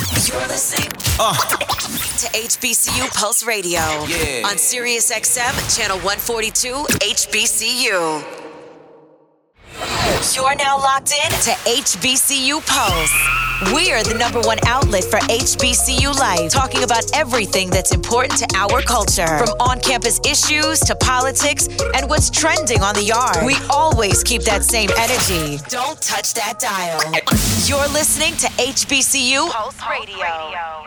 You're listening uh. to HBCU Pulse Radio yeah. on Sirius XM, channel 142, HBCU. You're now locked in to HBCU Pulse. We are the number one outlet for HBCU life, talking about everything that's important to our culture, from on campus issues to politics and what's trending on the yard. We always keep that same energy. Don't touch that dial. You're listening to HBCU Pulse Radio.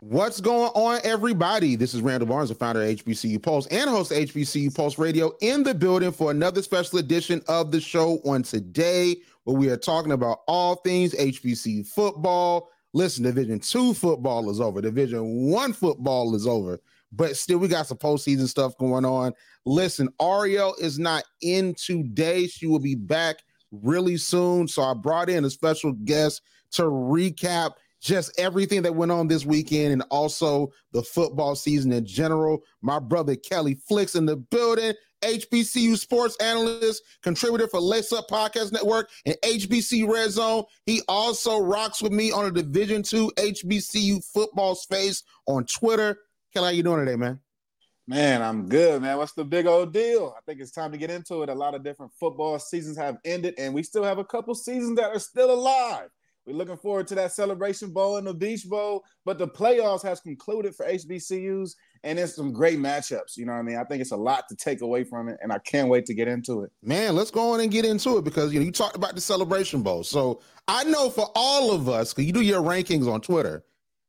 What's going on, everybody? This is Randall Barnes, the founder of HBCU Pulse and host of HBCU Pulse Radio, in the building for another special edition of the show on today, where we are talking about all things HBCU football. Listen, Division Two football is over, Division One football is over, but still, we got some postseason stuff going on. Listen, Ariel is not in today; she will be back really soon. So I brought in a special guest to recap just everything that went on this weekend and also the football season in general. My brother Kelly Flicks in the building, HBCU sports analyst, contributor for Lace Up Podcast Network and HBC Red Zone. He also rocks with me on a Division Two HBCU football space on Twitter. Kelly, how you doing today, man? Man, I'm good, man. What's the big old deal? I think it's time to get into it. A lot of different football seasons have ended, and we still have a couple seasons that are still alive. We're looking forward to that celebration bowl and the beach bowl, but the playoffs has concluded for HBCUs, and it's some great matchups. You know what I mean? I think it's a lot to take away from it, and I can't wait to get into it. Man, let's go on and get into it because you know you talked about the celebration bowl. So I know for all of us, because you do your rankings on Twitter,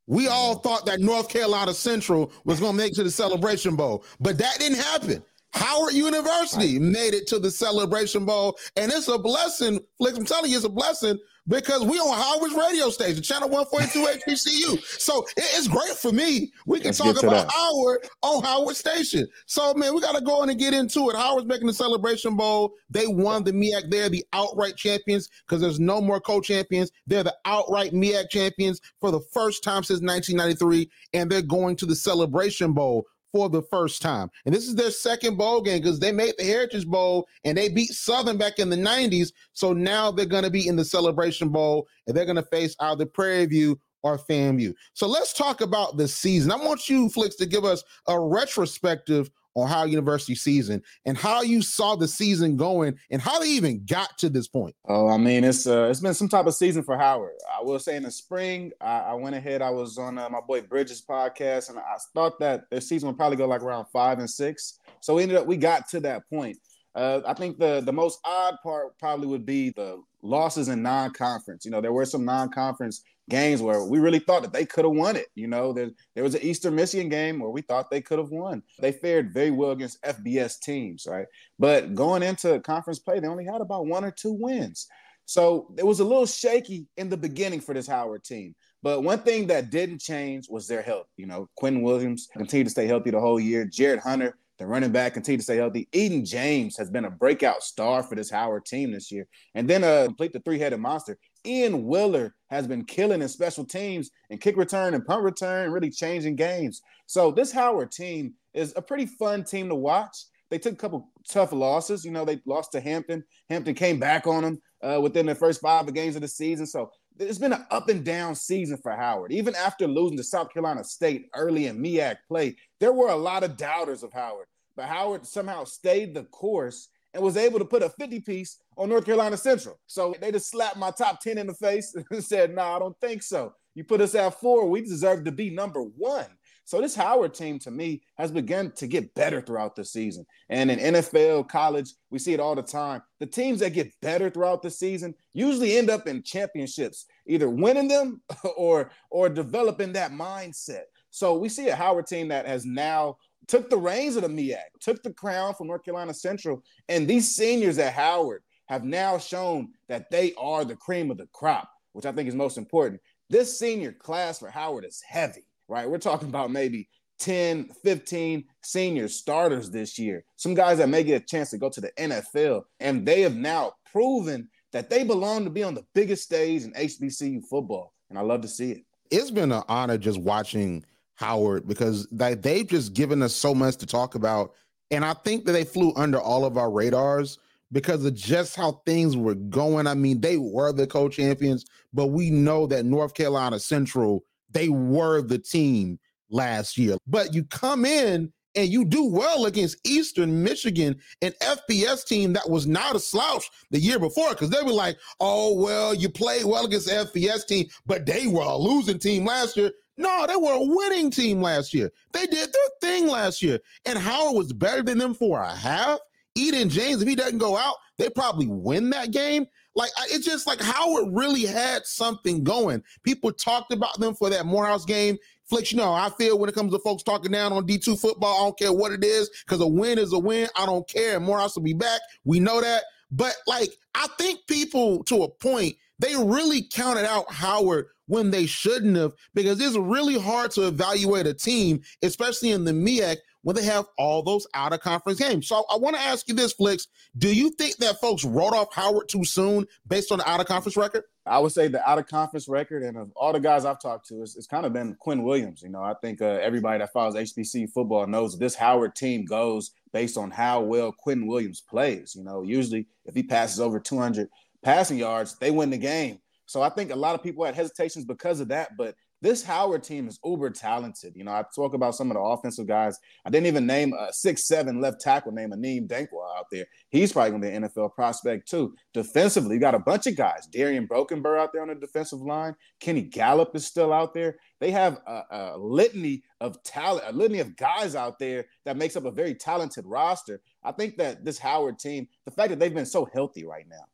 we all thought that North Carolina Central was going to make it to the celebration bowl, but that didn't happen. Howard University made it to the celebration bowl, and it's a blessing. Flicks, I'm telling you, it's a blessing because we on Howard's radio station, channel 142 HBCU. So it's great for me. We can Let's talk about that. Howard on Howard Station. So man, we got to go in and get into it. Howard's making the celebration bowl. They won the MEAC. They're the outright champions because there's no more co-champions. They're the outright MEAC champions for the first time since 1993, and they're going to the celebration bowl for the first time. And this is their second bowl game because they made the Heritage Bowl and they beat Southern back in the 90s. So now they're going to be in the Celebration Bowl and they're going to face either Prairie View or FAMU. So let's talk about the season. I want you, Flicks, to give us a retrospective Howard University season and how you saw the season going and how they even got to this point. Oh, I mean, it's uh, it's been some type of season for Howard. I will say in the spring, I, I went ahead. I was on uh, my boy Bridges podcast, and I thought that their season would probably go like around five and six. So we ended up we got to that point. Uh, I think the the most odd part probably would be the losses in non-conference. You know, there were some non-conference games where we really thought that they could have won it. You know, there, there was an Eastern Michigan game where we thought they could have won. They fared very well against FBS teams, right? But going into conference play, they only had about one or two wins. So it was a little shaky in the beginning for this Howard team. But one thing that didn't change was their health. You know, Quinn Williams continued to stay healthy the whole year. Jarrett Hunter the running back continued to stay healthy. Eden James has been a breakout star for this Howard team this year. And then uh, complete the three-headed monster. Ian Willer has been killing in special teams and kick return and punt return, really changing games. So this Howard team is a pretty fun team to watch. They took a couple tough losses. You know, they lost to Hampton. Hampton came back on them uh, within the first five games of the season. So it's been an up and down season for Howard. Even after losing to South Carolina State early in MEAC play, there were a lot of doubters of Howard. But Howard somehow stayed the course and was able to put a 50 piece on North Carolina Central. So they just slapped my top 10 in the face and said, No, nah, I don't think so. You put us at four, we deserve to be number one. So this Howard team to me has begun to get better throughout the season. And in NFL, college, we see it all the time. The teams that get better throughout the season usually end up in championships, either winning them or or developing that mindset. So we see a Howard team that has now took the reins of the MEAC, took the crown from North Carolina Central, and these seniors at Howard have now shown that they are the cream of the crop, which I think is most important. This senior class for Howard is heavy right? We're talking about maybe 10, 15 senior starters this year. Some guys that may get a chance to go to the NFL, and they have now proven that they belong to be on the biggest stage in HBCU football. And I love to see it. It's been an honor just watching Howard because they, they've just given us so much to talk about. And I think that they flew under all of our radars because of just how things were going. I mean, they were the co-champions, but we know that North Carolina Central, they were the team last year. But you come in and you do well against Eastern Michigan, an FBS team that was not a slouch the year before, because they were like, oh, well, you played well against the FBS team, but they were a losing team last year. No, they were a winning team last year. They did their thing last year. And Howard was better than them for a half. Eden James, if he doesn't go out, they probably win that game. Like it's just like Howard really had something going. People talked about them for that Morehouse game. Flicks, you know, I feel when it comes to folks talking down on D2 football, I don't care what it is, because a win is a win. I don't care. Morehouse will be back. We know that. But like, I think people to a point, they really counted out Howard when they shouldn't have, because it's really hard to evaluate a team, especially in the MEAC, when they have all those out of conference games. So I want to ask you this, Flicks. Do you think that folks wrote off Howard too soon based on the out of conference record? I would say the out of conference record, and of all the guys I've talked to, it's, it's kind of been Quinn Williams. You know, I think uh, everybody that follows HBC football knows this Howard team goes based on how well Quinn Williams plays. You know, usually if he passes over 200 passing yards, they win the game. So I think a lot of people had hesitations because of that, but this Howard team is uber talented. You know, I talk about some of the offensive guys. I didn't even name a six seven left tackle named Anim Dankwah out there. He's probably going to be an NFL prospect too. Defensively, you got a bunch of guys. Darian Brokenbur out there on the defensive line. Kenny Gallop is still out there. They have a, a litany of talent, a litany of guys out there that makes up a very talented roster. I think that this Howard team, the fact that they've been so healthy right now,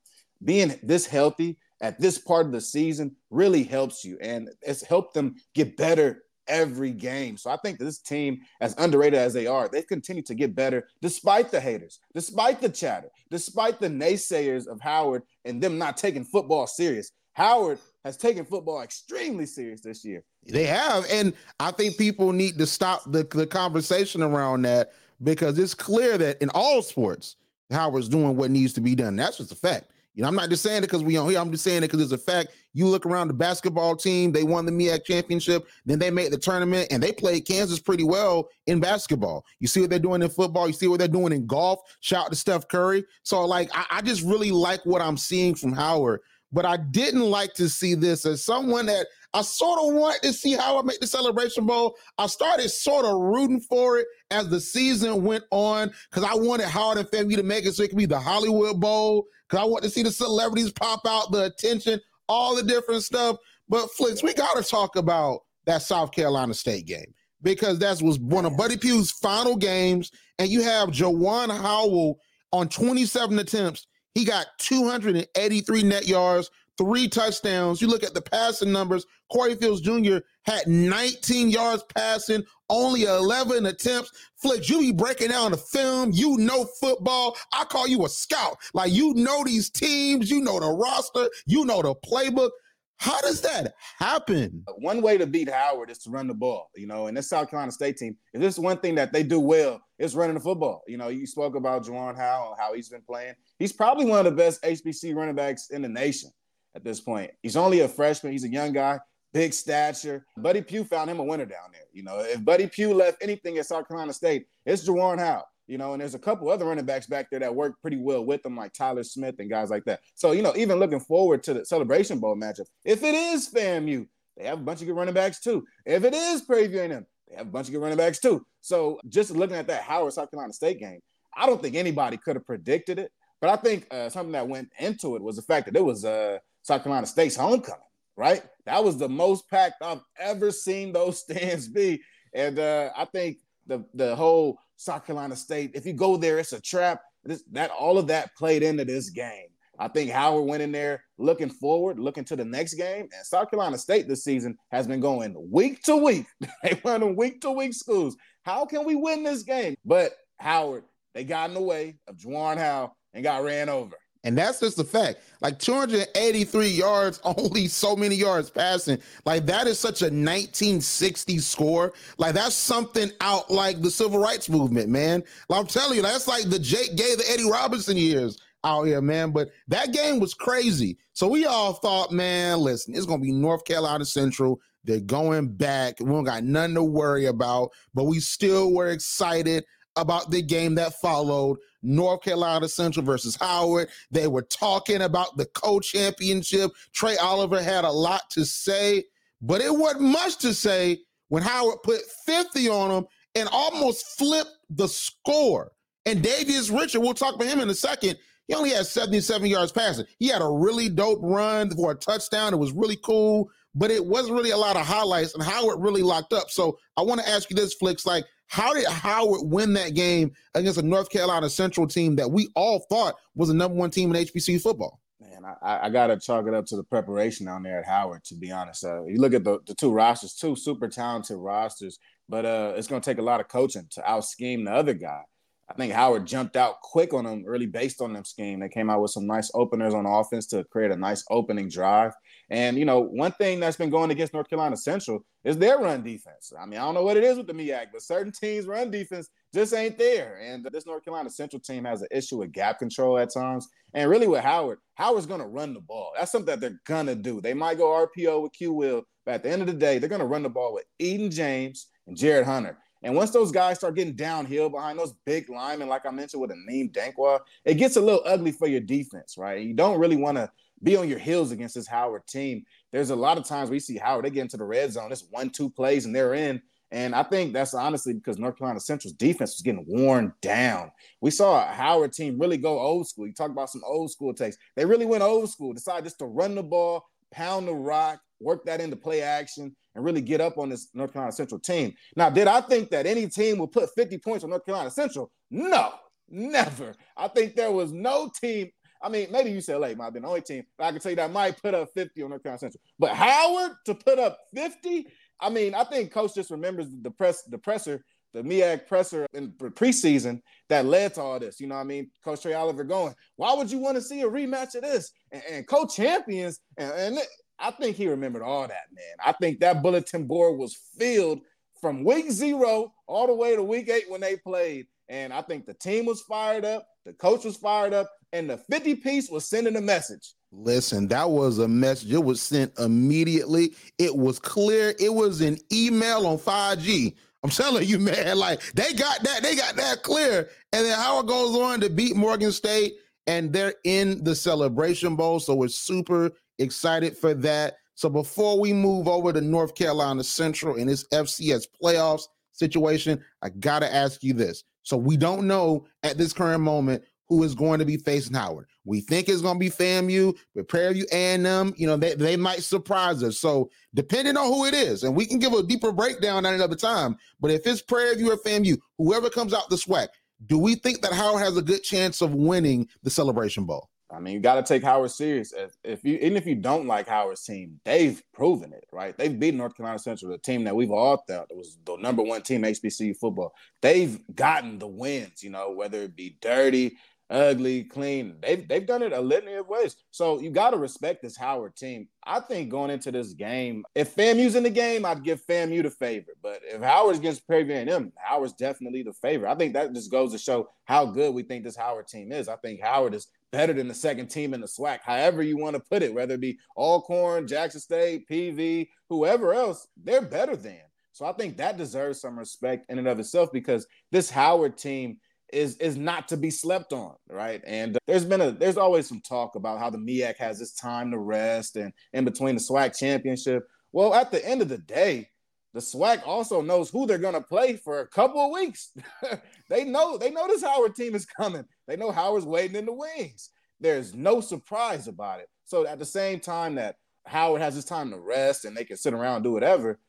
being this healthy at this part of the season really helps you and it's helped them get better every game. So I think this team, as underrated as they are, they've continued to get better despite the haters, despite the chatter, despite the naysayers of Howard and them not taking football serious. Howard has taken football extremely serious this year. They have. And I think people need to stop the, the conversation around that because it's clear that in all sports, Howard's doing what needs to be done. That's just a fact. You know, I'm not just saying it because we on here. I'm just saying it because it's a fact. You look around the basketball team, they won the MEAC championship, then they made the tournament, and they played Kansas pretty well in basketball. You see what they're doing in football, you see what they're doing in golf. Shout out to Steph Curry. So, like, I, I just really like what I'm seeing from Howard, but I didn't like to see this as someone that I sort of want to see how I make the Celebration Bowl. I started sort of rooting for it as the season went on because I wanted Howard and FAMU to make it so it could be the Hollywood Bowl because I want to see the celebrities pop out, the attention, all the different stuff. But Flicks, we got to talk about that South Carolina State game because that was one of Buddy Pough's final games, and you have Juwan Howell on 27 attempts. He got 283 net yards, three touchdowns. You look at the passing numbers, Corey Fields Jr. had 19 yards passing, only 11 attempts. Flicks, you be breaking down the film. You know football. I call you a scout. Like you know these teams, you know the roster, you know the playbook. How does that happen? One way to beat Howard is to run the ball, you know, and this South Carolina State team, if there's one thing that they do well, it's running the football. You know, you spoke about Juwan Howell, how he's been playing. He's probably one of the best HBC running backs in the nation at this point. He's only a freshman. He's a young guy, big stature. Buddy Pough found him a winner down there. You know, if Buddy Pough left anything at South Carolina State, it's Juwan Howell. You know, and there's a couple other running backs back there that work pretty well with them, like Tyler Smith and guys like that. So, you know, even looking forward to the Celebration Bowl matchup, if it is FAMU, they have a bunch of good running backs too. If it is Prairie A&M, they have a bunch of good running backs too. So, just looking at that Howard South Carolina State game, I don't think anybody could have predicted it. But I think uh, something that went into it was the fact that it was uh, South Carolina State's homecoming, right? That was the most packed I've ever seen those stands be. And uh, I think the the whole South Carolina State, if you go there, it's a trap. This, that all of that played into this game. I think Howard went in there looking forward, looking to the next game. And South Carolina State this season has been going week to week. they running week to week schools. How can we win this game? But Howard, they got in the way of Juwan Howell and got ran over. And that's just the fact. Like 283 yards, only so many yards passing. Like that is such a 1960 score. Like that's something out like the civil rights movement, man. Like I'm telling you, that's like the Jake Gay, the Eddie Robinson years out here, man. But that game was crazy. So we all thought, man, listen, it's gonna be North Carolina Central. They're going back. We don't got nothing to worry about, but we still were excited about the game that followed North Carolina Central versus Howard. They were talking about the co-championship. Trey Oliver had a lot to say, but it wasn't much to say when Howard put 50 on him and almost flipped the score. And Davius Richard, we'll talk about him in a second. He only had 77 yards passing. He had a really dope run for a touchdown. It was really cool, but it wasn't really a lot of highlights and Howard really locked up. So I want to ask you this, Flicks, like how did Howard win that game against a North Carolina Central team that we all thought was the number one team in HBCU football? Man, I, I got to chalk it up to the preparation down there at Howard, to be honest. Uh, you look at the, the two rosters, two super talented rosters, but uh, it's going to take a lot of coaching to out scheme the other guy. I think Howard jumped out quick on them, really based on them scheme. They came out with some nice openers on offense to create a nice opening drive. And you know, one thing that's been going against North Carolina Central is their run defense. I mean, I don't know what it is with the MEAC, but certain teams' run defense just ain't there. And this North Carolina Central team has an issue with gap control at times. And really with Howard, Howard's gonna run the ball. That's something that they're gonna do. They might go RPO with Q Will, but at the end of the day, they're gonna run the ball with Eden James and Jarrett Hunter. And once those guys start getting downhill behind those big linemen, like I mentioned with Anim Dankwah, it gets a little ugly for your defense, right? You don't really want to be on your heels against this Howard team. There's a lot of times we see Howard, they get into the red zone, it's one, two plays, and they're in. And I think that's honestly because North Carolina Central's defense was getting worn down. We saw a Howard team really go old school. You talk about some old school takes. They really went old school, decided just to run the ball, pound the rock, work that into play action, and really get up on this North Carolina Central team. Now, did I think that any team would put 50 points on North Carolina Central? No, never. I think there was no team. I mean, maybe UCLA might have been the only team, but I can tell you that might put up 50 on North Carolina Central. But Howard to put up 50, I mean, I think coach just remembers the press, the presser, the MEAC presser in preseason that led to all this. You know what I mean? Coach Trey Oliver going, why would you want to see a rematch of this? And, and co-champions, and, and I think he remembered all that, man. I think that bulletin board was filled from week zero all the way to week eight when they played. And I think the team was fired up, the coach was fired up, and the 50 piece was sending a message. Listen, that was a message. It was sent immediately. It was clear. It was an email on 5G. I'm telling you, man, like they got that, they got that clear. And then Howard goes on to beat Morgan State, and they're in the celebration bowl. So it's super Excited for that. So before we move over to North Carolina Central in this FCS playoffs situation, I got to ask you this. So we don't know at this current moment who is going to be facing Howard. We think it's going to be FAMU, Prairie View A&M. You know, they, they might surprise us. So depending on who it is, and we can give a deeper breakdown at another time. But if it's Prairie View or FAMU, whoever comes out the SWAC, do we think that Howard has a good chance of winning the Celebration Bowl? I mean, you got to take Howard serious. If, you, even if you don't like Howard's team, they've proven it, right? They've beaten North Carolina Central, the team that we've all thought was the number one team HBCU football. They've gotten the wins, you know, whether it be dirty, ugly, clean. They've they've done it a litany of ways. So you got to respect this Howard team. I think going into this game, if FAMU's in the game, I'd give FAMU the favorite. But if Howard's against Prairie View A&M, Howard's definitely the favorite. I think that just goes to show how good we think this Howard team is. I think Howard is better than the second team in the SWAC, however you want to put it, whether it be Alcorn, Jackson State, PV, whoever else, they're better than. So I think that deserves some respect in and of itself because this Howard team is is not to be slept on, right? And uh, there's been a there's always some talk about how the MEAC has this time to rest and in between the SWAC championship. Well, at the end of the day, the SWAC also knows who they're gonna play for a couple of weeks. they know they know this Howard team is coming. They know Howard's waiting in the wings. There's no surprise about it. So at the same time that Howard has his time to rest and they can sit around and do whatever,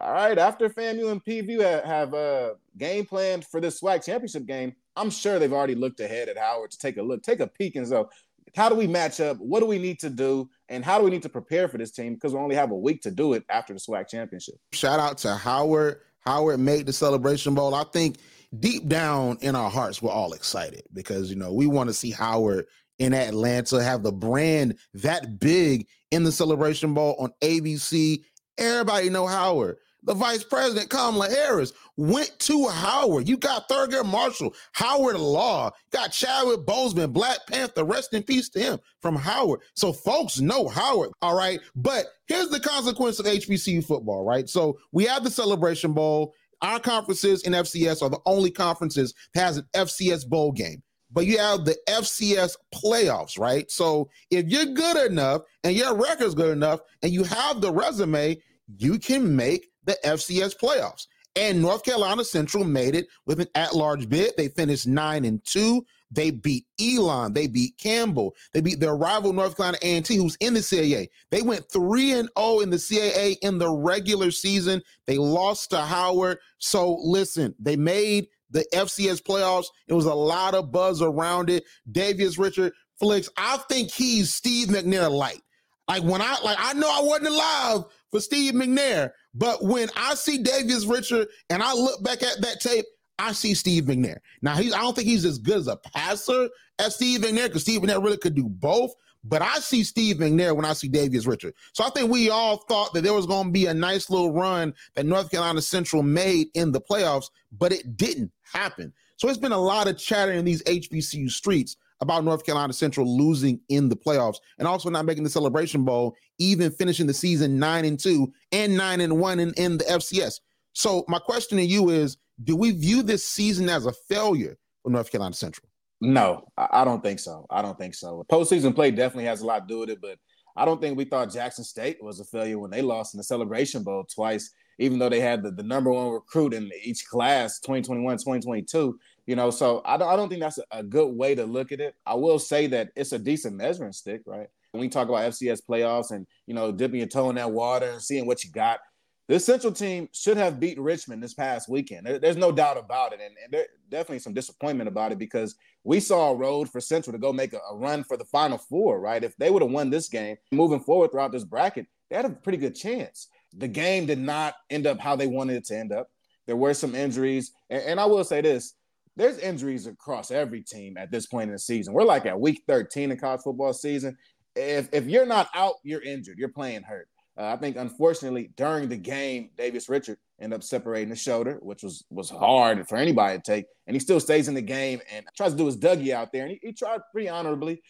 all right, after FAMU and PVU have, have a game planned for this SWAC championship game, I'm sure they've already looked ahead at Howard to take a look, take a peek and so how do we match up? What do we need to do? And how do we need to prepare for this team? Because we only have a week to do it after the SWAC championship. Shout out to Howard. Howard made the celebration bowl. I think deep down in our hearts, we're all excited because you know we want to see Howard in Atlanta have the brand that big in the celebration bowl on ABC. Everybody know Howard the vice president, Kamala Harris, went to Howard. You got Thurgood Marshall, Howard Law, got Chadwick Boseman, Black Panther, rest in peace to him from Howard. So folks know Howard, all right? But here's the consequence of HBCU football, right? So we have the Celebration Bowl. Our conferences in FCS are the only conferences that has an FCS bowl game. but you have the FCS playoffs, right? So if you're good enough and your record's good enough and you have the resume, you can make the FCS playoffs. And North Carolina Central made it with an at-large bid. They finished nine and two. They beat Elon. They beat Campbell. They beat their rival North Carolina A&T, who's in the CAA. They went three and zero oh in the CAA in the regular season. They lost to Howard. So listen, they made the FCS playoffs. It was a lot of buzz around it. Davius Richard, Flicks. I think he's Steve McNair light. Like when I like I know I wasn't alive for Steve McNair, but when I see Davius Richard and I look back at that tape, I see Steve McNair. Now he's I don't think he's as good as a passer as Steve McNair because Steve McNair really could do both. But I see Steve McNair when I see Davius Richard. So I think we all thought that there was going to be a nice little run that North Carolina Central made in the playoffs, but it didn't happen. So it's been a lot of chatter in these HBCU streets about North Carolina Central losing in the playoffs and also not making the Celebration Bowl, even finishing the season nine and two and nine and one in, in the FCS. So my question to you is: Do we view this season as a failure for North Carolina Central? No, I don't think so. I don't think so. Postseason play definitely has a lot to do with it, but I don't think we thought Jackson State was a failure when they lost in the Celebration Bowl twice, even though they had the, the number one recruit in each class, 2021, 2022. You know, so I don't, I don't think that's a, good way to look at it. I will say that it's a decent measuring stick, right? When we talk about FCS playoffs and, you know, dipping your toe in that water and seeing what you got, this Central team should have beat Richmond this past weekend. there's no doubt about it. And, and there's definitely some disappointment about it because we saw a road for Central to go make a, a run for the Final Four, right? If they would have won this game moving forward throughout this bracket, they had a pretty good chance. The game did not end up how they wanted it to end up. There were some injuries. and, and I will say this there's injuries across every team at this point in the season. We're like at week 13 in college football season. If, if you're not out, you're injured. You're playing hurt. Uh, I think unfortunately during the game, Davius Richard ended up separating the shoulder, which was was hard for anybody to take. And he still stays in the game and tries to do his Dougie out there, and he, he tried pretty honorably.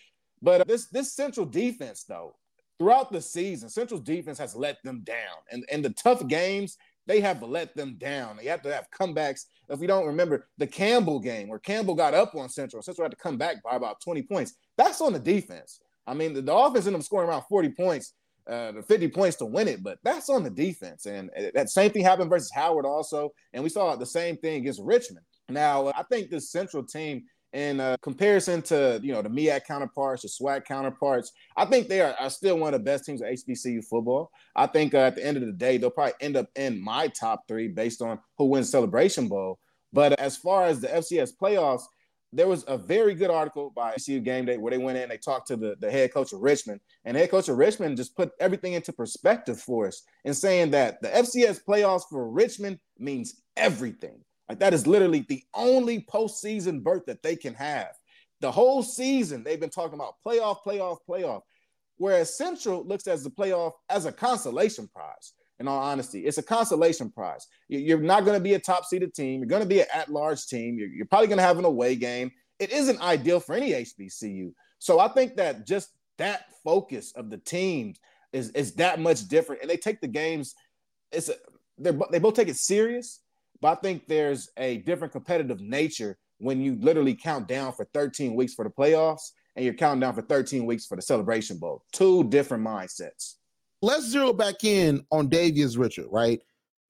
But uh, this this Central defense, though, throughout the season, Central's defense has let them down, and and the tough games they have to let them down. They have to have comebacks. If we don't remember the Campbell game where Campbell got up on Central, Central had to come back by about 20 points. That's on the defense. I mean, the, the offense ended up scoring around 40 points uh, 50 points to win it, but that's on the defense. And uh, that same thing happened versus Howard also. And we saw the same thing against Richmond. Now, I think this central team, in uh, comparison to you know the MEAC counterparts, the SWAC counterparts, I think they are, are still one of the best teams of HBCU football. I think uh, at the end of the day, they'll probably end up in my top three based on who wins Celebration Bowl. But as far as the FCS playoffs, there was a very good article by CU Game Day where they went in, they talked to the, the head coach of Richmond, and head coach of Richmond just put everything into perspective for us in saying that the FCS playoffs for Richmond means everything. Like that is literally the only postseason berth that they can have. The whole season they've been talking about playoff, playoff, playoff. Whereas Central looks as the playoff as a consolation prize in all honesty. It's a consolation prize. You're not going to be a top seeded team. You're going to be an at large team. You're, probably going to have an away game. It isn't ideal for any HBCU. So I think that just that focus of the teams is, is that much different. And they take the games, it's a, they both take it serious, but I think there's a different competitive nature when you literally count down for 13 weeks for the playoffs and you're counting down for 13 weeks for the celebration bowl. Two different mindsets let's zero back in on Davius Richard, right?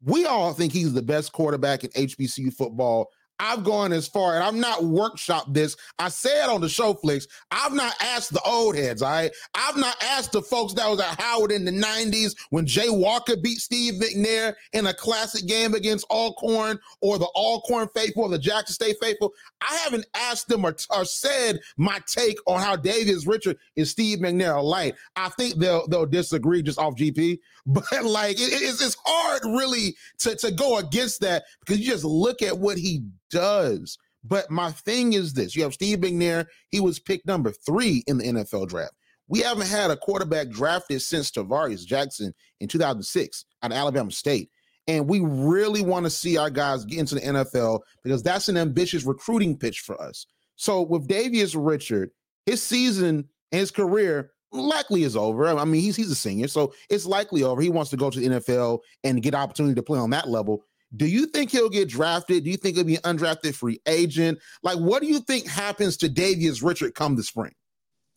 We all think he's the best quarterback in HBCU football I've gone as far, and I'm not workshop this. I said on the show flicks, I've not asked the old heads, all right? I've not asked the folks that was at Howard in the 90s when Jay Walker beat Steve McNair in a classic game against Alcorn or the Alcorn faithful or the Jackson State faithful. I haven't asked them or, or said my take on how Davius Richard is Steve McNair light. I think they'll they'll disagree just off GP, but like it, it's, it's hard really to, to go against that because you just look at what he does. But my thing is this you have Steve McNair, he was picked number three in the NFL draft. We haven't had a quarterback drafted since Tarvaris Jackson in 2006 at Alabama State. And we really want to see our guys get into the NFL because that's an ambitious recruiting pitch for us. So with Davius Richard, his season and his career likely is over. I mean, he's he's a senior, so it's likely over. He wants to go to the NFL and get opportunity to play on that level. Do you think he'll get drafted? Do you think he'll be undrafted free agent? Like, what do you think happens to Davius Richard come the spring?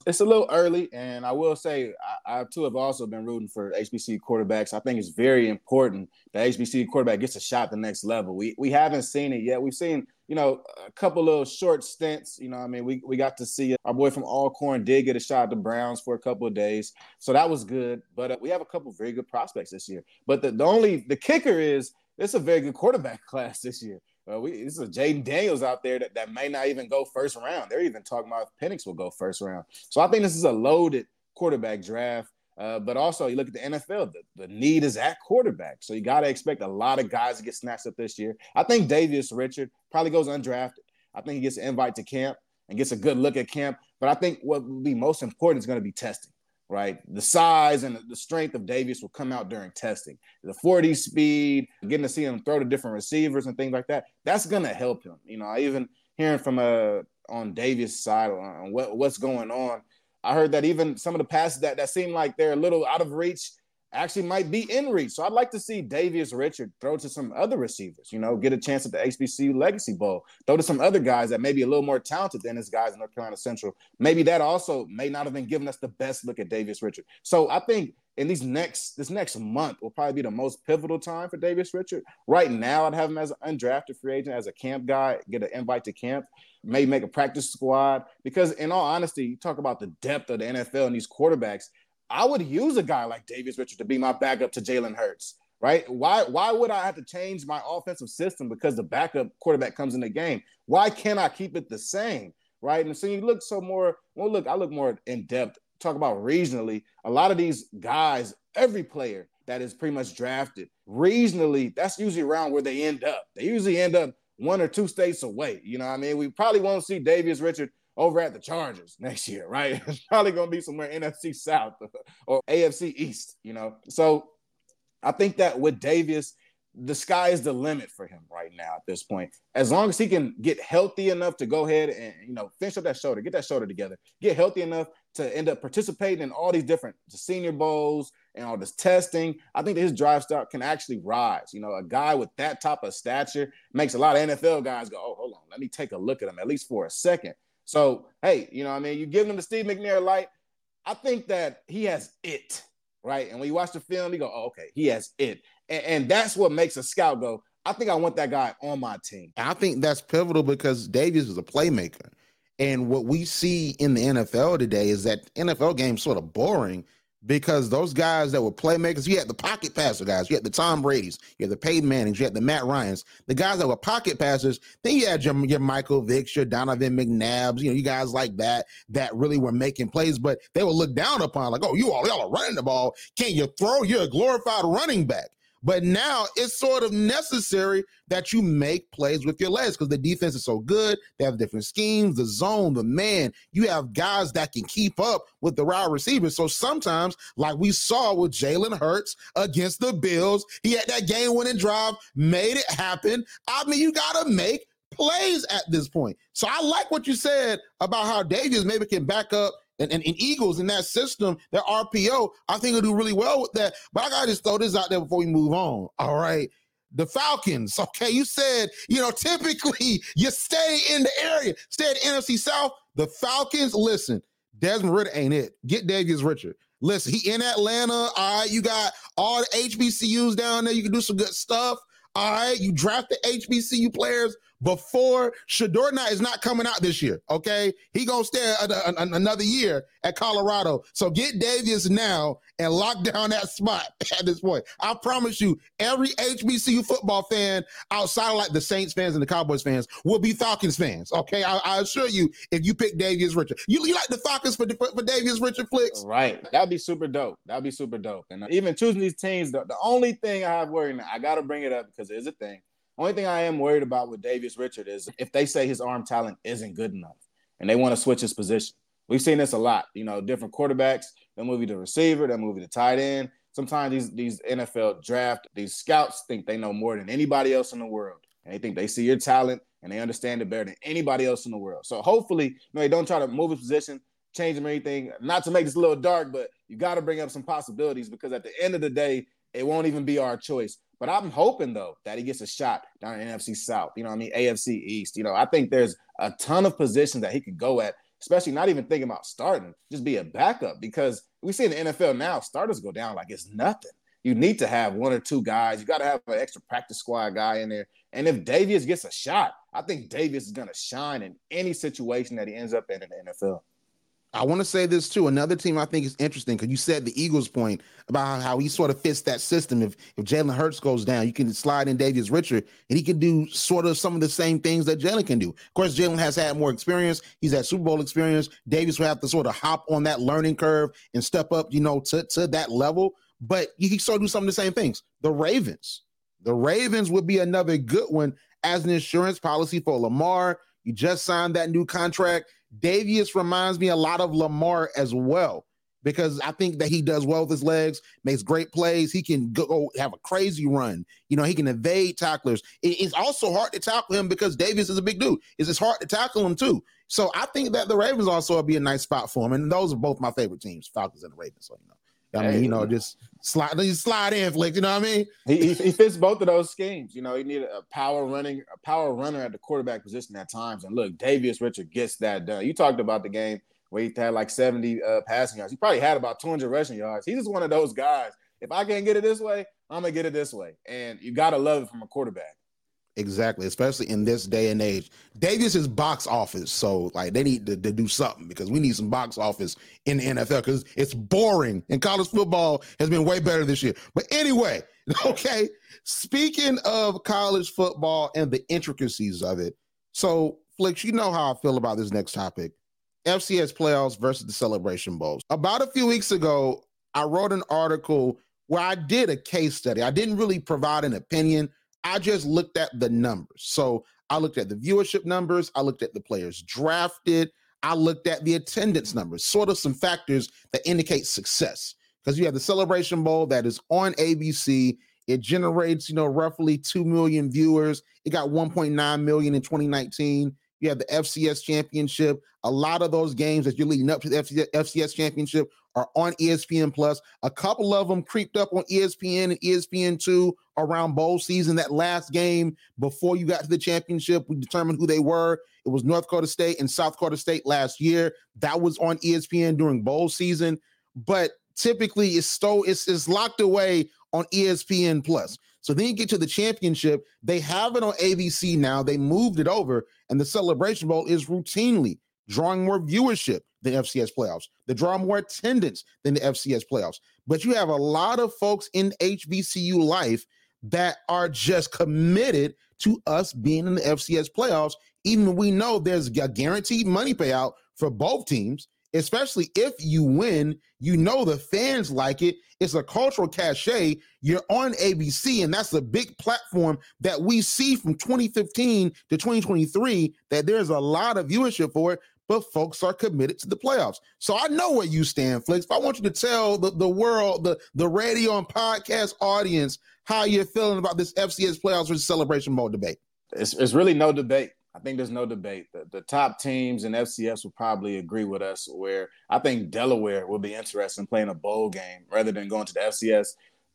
It's a little early, and I will say I, I too have also been rooting for HBC quarterbacks. I think it's very important that HBC quarterback gets a shot at the next level. We we haven't seen it yet. We've seen you know a couple little short stints. You know, I mean, we we got to see our boy from Alcorn did get a shot at the Browns for a couple of days, so that was good. But uh, we have a couple very good prospects this year. But the, the only the kicker is it's a very good quarterback class this year. Uh, we this is Jayden Daniels out there that, that may not even go first round. They're even talking about if Penix will go first round. So I think this is a loaded quarterback draft. Uh, but also, you look at the NFL, the, the need is at quarterback. So you got to expect a lot of guys to get snatched up this year. I think Davius Richard probably goes undrafted. I think he gets an invite to camp and gets a good look at camp. But I think what will be most important is going to be testing right? The size and the strength of Davius will come out during testing. The 40 speed, getting to see him throw to different receivers and things like that, that's gonna help him. You know, I even hearing from a uh, on Davius' side on what, what's going on. I heard that even some of the passes that, that seem like they're a little out of reach actually might be in reach. So I'd like to see Davius Richard throw to some other receivers, you know, get a chance at the HBCU Legacy Bowl, throw to some other guys that may be a little more talented than his guys in North Carolina Central. Maybe that also may not have been giving us the best look at Davius Richard. So I think in these next this next month will probably be the most pivotal time for Davius Richard. Right now, I'd have him as an undrafted free agent, as a camp guy, get an invite to camp, maybe make a practice squad. Because in all honesty, you talk about the depth of the NFL and these quarterbacks. I would use a guy like Davius Richard to be my backup to Jalen Hurts, right? Why why would I have to change my offensive system because the backup quarterback comes in the game? Why can't I keep it the same? Right. And so you look so more, well, look, I look more in depth, talk about regionally. A lot of these guys, every player that is pretty much drafted regionally, that's usually around where they end up. They usually end up one or two states away. You know what I mean? We probably won't see Davius Richard over at the Chargers next year, right? It's probably going to be somewhere NFC South or AFC East, you know. So I think that with Davius, the sky is the limit for him right now at this point. As long as he can get healthy enough to go ahead and you know finish up that shoulder, get that shoulder together, get healthy enough to end up participating in all these different the senior bowls and all this testing. I think that his drive start can actually rise. You know, a guy with that type of stature makes a lot of NFL guys go, "Oh, hold on, let me take a look at him at least for a second. So, hey, you know I mean? You give him the Steve McNair light. I think that he has it, right? And when you watch the film, you go, oh, okay, he has it. And, and that's what makes a scout go, I think I want that guy on my team. I think that's pivotal because Davius is a playmaker. And what we see in the NFL today is that NFL game sort of boring because those guys that were playmakers, you had the pocket passer guys, you had the Tom Brady's, you had the Peyton Mannings, you had the Matt Ryans, the guys that were pocket passers. Then you had your, your Michael Vicks, your Donovan McNabbs, you know, you guys like that that really were making plays, but they were looked down upon like, oh, you all y'all are running the ball. Can't you throw? You're a glorified running back. But now it's sort of necessary that you make plays with your legs because the defense is so good. They have different schemes, the zone, the man. You have guys that can keep up with the wide receivers. So sometimes, like we saw with Jalen Hurts against the Bills, he had that game winning drive, made it happen. I mean, you got to make plays at this point. So I like what you said about how Davius maybe can back up and, and, and, Eagles in that system, their RPO, I think will do really well with that. But I gotta just throw this out there before we move on. All right. The Falcons, okay, you said, you know, typically you stay in the area, stay at NFC South. The Falcons, listen, Desmond Ridder ain't it. Get Davius Richard. Listen, he in Atlanta. All right, you got all the HBCUs down there. You can do some good stuff. All right, you draft the HBCU players before Shedeur Knight is not coming out this year. Okay, he gonna stay a, a, a, another year at Colorado. So get Davius now and lock down that spot at this point. I promise you, every HBCU football fan outside of like the Saints fans and the Cowboys fans will be Falcons fans. Okay, I, I assure you, if you pick Davius Richard, you, you like the Falcons for, for, for Davius Richard flicks, right? That'd be super dope. That'd be super dope. And even choosing these teams, the, the only thing I have worrying, I got to bring it up because it's a thing. Only thing I am worried about with Davius Richard is if they say his arm talent isn't good enough and they want to switch his position. We've seen this a lot. You know, different quarterbacks, they move you to receiver, they move you to tight end. Sometimes these these NFL draft, these scouts think they know more than anybody else in the world. And they think they see your talent and they understand it better than anybody else in the world. So hopefully, you know, they don't try to move his position, change him or anything. Not to make this a little dark, but you got to bring up some possibilities because at the end of the day, it won't even be our choice. But I'm hoping though that he gets a shot down in NFC South. You know, I mean AFC East. You know, I think there's a ton of positions that he could go at, especially not even thinking about starting, just be a backup because we see in the NFL now starters go down like it's nothing. You need to have one or two guys. You got to have an extra practice squad guy in there. And if Davius gets a shot, I think Davius is going to shine in any situation that he ends up in in the NFL. I want to say this too. Another team I think is interesting because you said the Eagles' point about how he sort of fits that system. If if Jalen Hurts goes down, you can slide in Davius Richard, and he can do sort of some of the same things that Jalen can do. Of course, Jalen has had more experience. He's had Super Bowl experience. Davius will have to sort of hop on that learning curve and step up, you know, to, to that level. But he can sort of do some of the same things. The Ravens, the Ravens would be another good one as an insurance policy for Lamar. You just signed that new contract Davius reminds me a lot of Lamar as well because I think that he does well with his legs, makes great plays. He can go have a crazy run. You know, he can evade tacklers. it's also hard to tackle him because Davius is a big dude. It's just hard to tackle him too. So I think that the Ravens also would be a nice spot for him. And those are both my favorite teams, Falcons and the Ravens. So you know. I mean, you know, just slide, just slide in, flick. You know what I mean? He, he, fits both of those schemes. You know, you need a power running, a power runner at the quarterback position at times. And look, Davius Richard gets that done. You talked about the game where he had like 70 uh, passing yards. He probably had about 200 rushing yards. He's just one of those guys. If I can't get it this way, I'm gonna get it this way. And you gotta love it from a quarterback. Exactly, especially in this day and age. Davius is box office, so like they need to, to, do something because we need some box office in the NFL because it's boring and college football has been way better this year. But anyway, okay. Speaking of college football and the intricacies of it, so Flicks, you know how I feel about this next topic: FCS playoffs versus the Celebration Bowls. About a few weeks ago, I wrote an article where I did a case study. I didn't really provide an opinion. I just looked at the numbers. So I looked at the viewership numbers, I looked at the players drafted, I looked at the attendance numbers, sort of some factors that indicate success. Because you have the Celebration Bowl that is on ABC. It generates, you know, roughly 2 million viewers. It got 1.9 million in 2019. You have the FCS championship. A lot of those games that you're leading up to the FCS championship are on ESPN Plus. A couple of them creeped up on ESPN and ESPN2 around bowl season. That last game before you got to the championship, we determined who they were. It was North Dakota State and South Dakota State last year. That was on ESPN during bowl season. But typically it's still it's, it's locked away on ESPN Plus. So then you get to the championship, they have it on ABC now. They moved it over, and the Celebration Bowl is routinely drawing more viewership than FCS playoffs. They draw more attendance than the FCS playoffs. But you have a lot of folks in HBCU life that are just committed to us being in the FCS playoffs, even we know there's a guaranteed money payout for both teams especially if you win, you know the fans like it. It's a cultural cachet. You're on ABC, and that's a big platform that we see from 2015 to 2023 that there's a lot of viewership for it, but folks are committed to the playoffs. So I know where you stand, Flicks. I want you to tell the, the world, the, the radio and podcast audience, how you're feeling about this FCS playoffs versus celebration bowl debate. It's, it's really no debate. I think there's no debate. The, the top teams in FCS will probably agree with us. Where I think Delaware will be interested in playing a bowl game rather than going to the FCS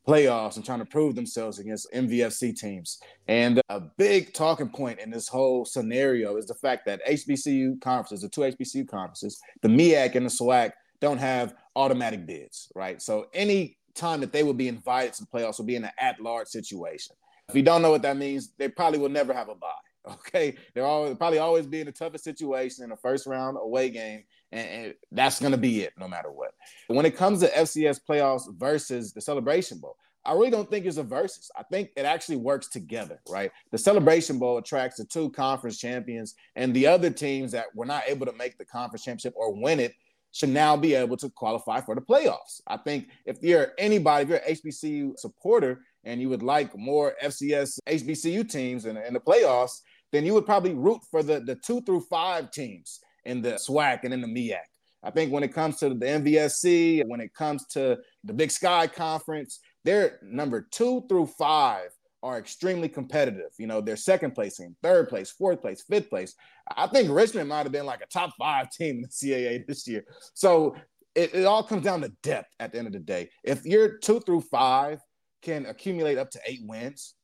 playoffs and trying to prove themselves against MVFC teams. And a big talking point in this whole scenario is the fact that HBCU conferences, the two HBCU conferences, the MEAC and the SWAC, don't have automatic bids, right? So any time that they will be invited to the playoffs will be in an at-large situation. If you don't know what that means, they probably will never have a bye. Okay, they're all probably always be in the toughest situation in a first round away game, and, and that's going to be it no matter what. When it comes to FCS playoffs versus the Celebration Bowl, I really don't think it's a versus. I think it actually works together, right? The Celebration Bowl attracts the two conference champions, and the other teams that were not able to make the conference championship or win it should now be able to qualify for the playoffs. I think if you're anybody, if you're an HBCU supporter and you would like more FCS HBCU teams in, in the playoffs, then you would probably root for the, the two through five teams in the SWAC and in the MEAC. I think when it comes to the MVFC, when it comes to the Big Sky Conference, they're number two through five are extremely competitive. You know, they're second placing, third place, fourth place, fifth place. I think Richmond might have been like a top five team in the CAA this year. So it, it all comes down to depth at the end of the day. If you're two through five, can accumulate up to eight wins,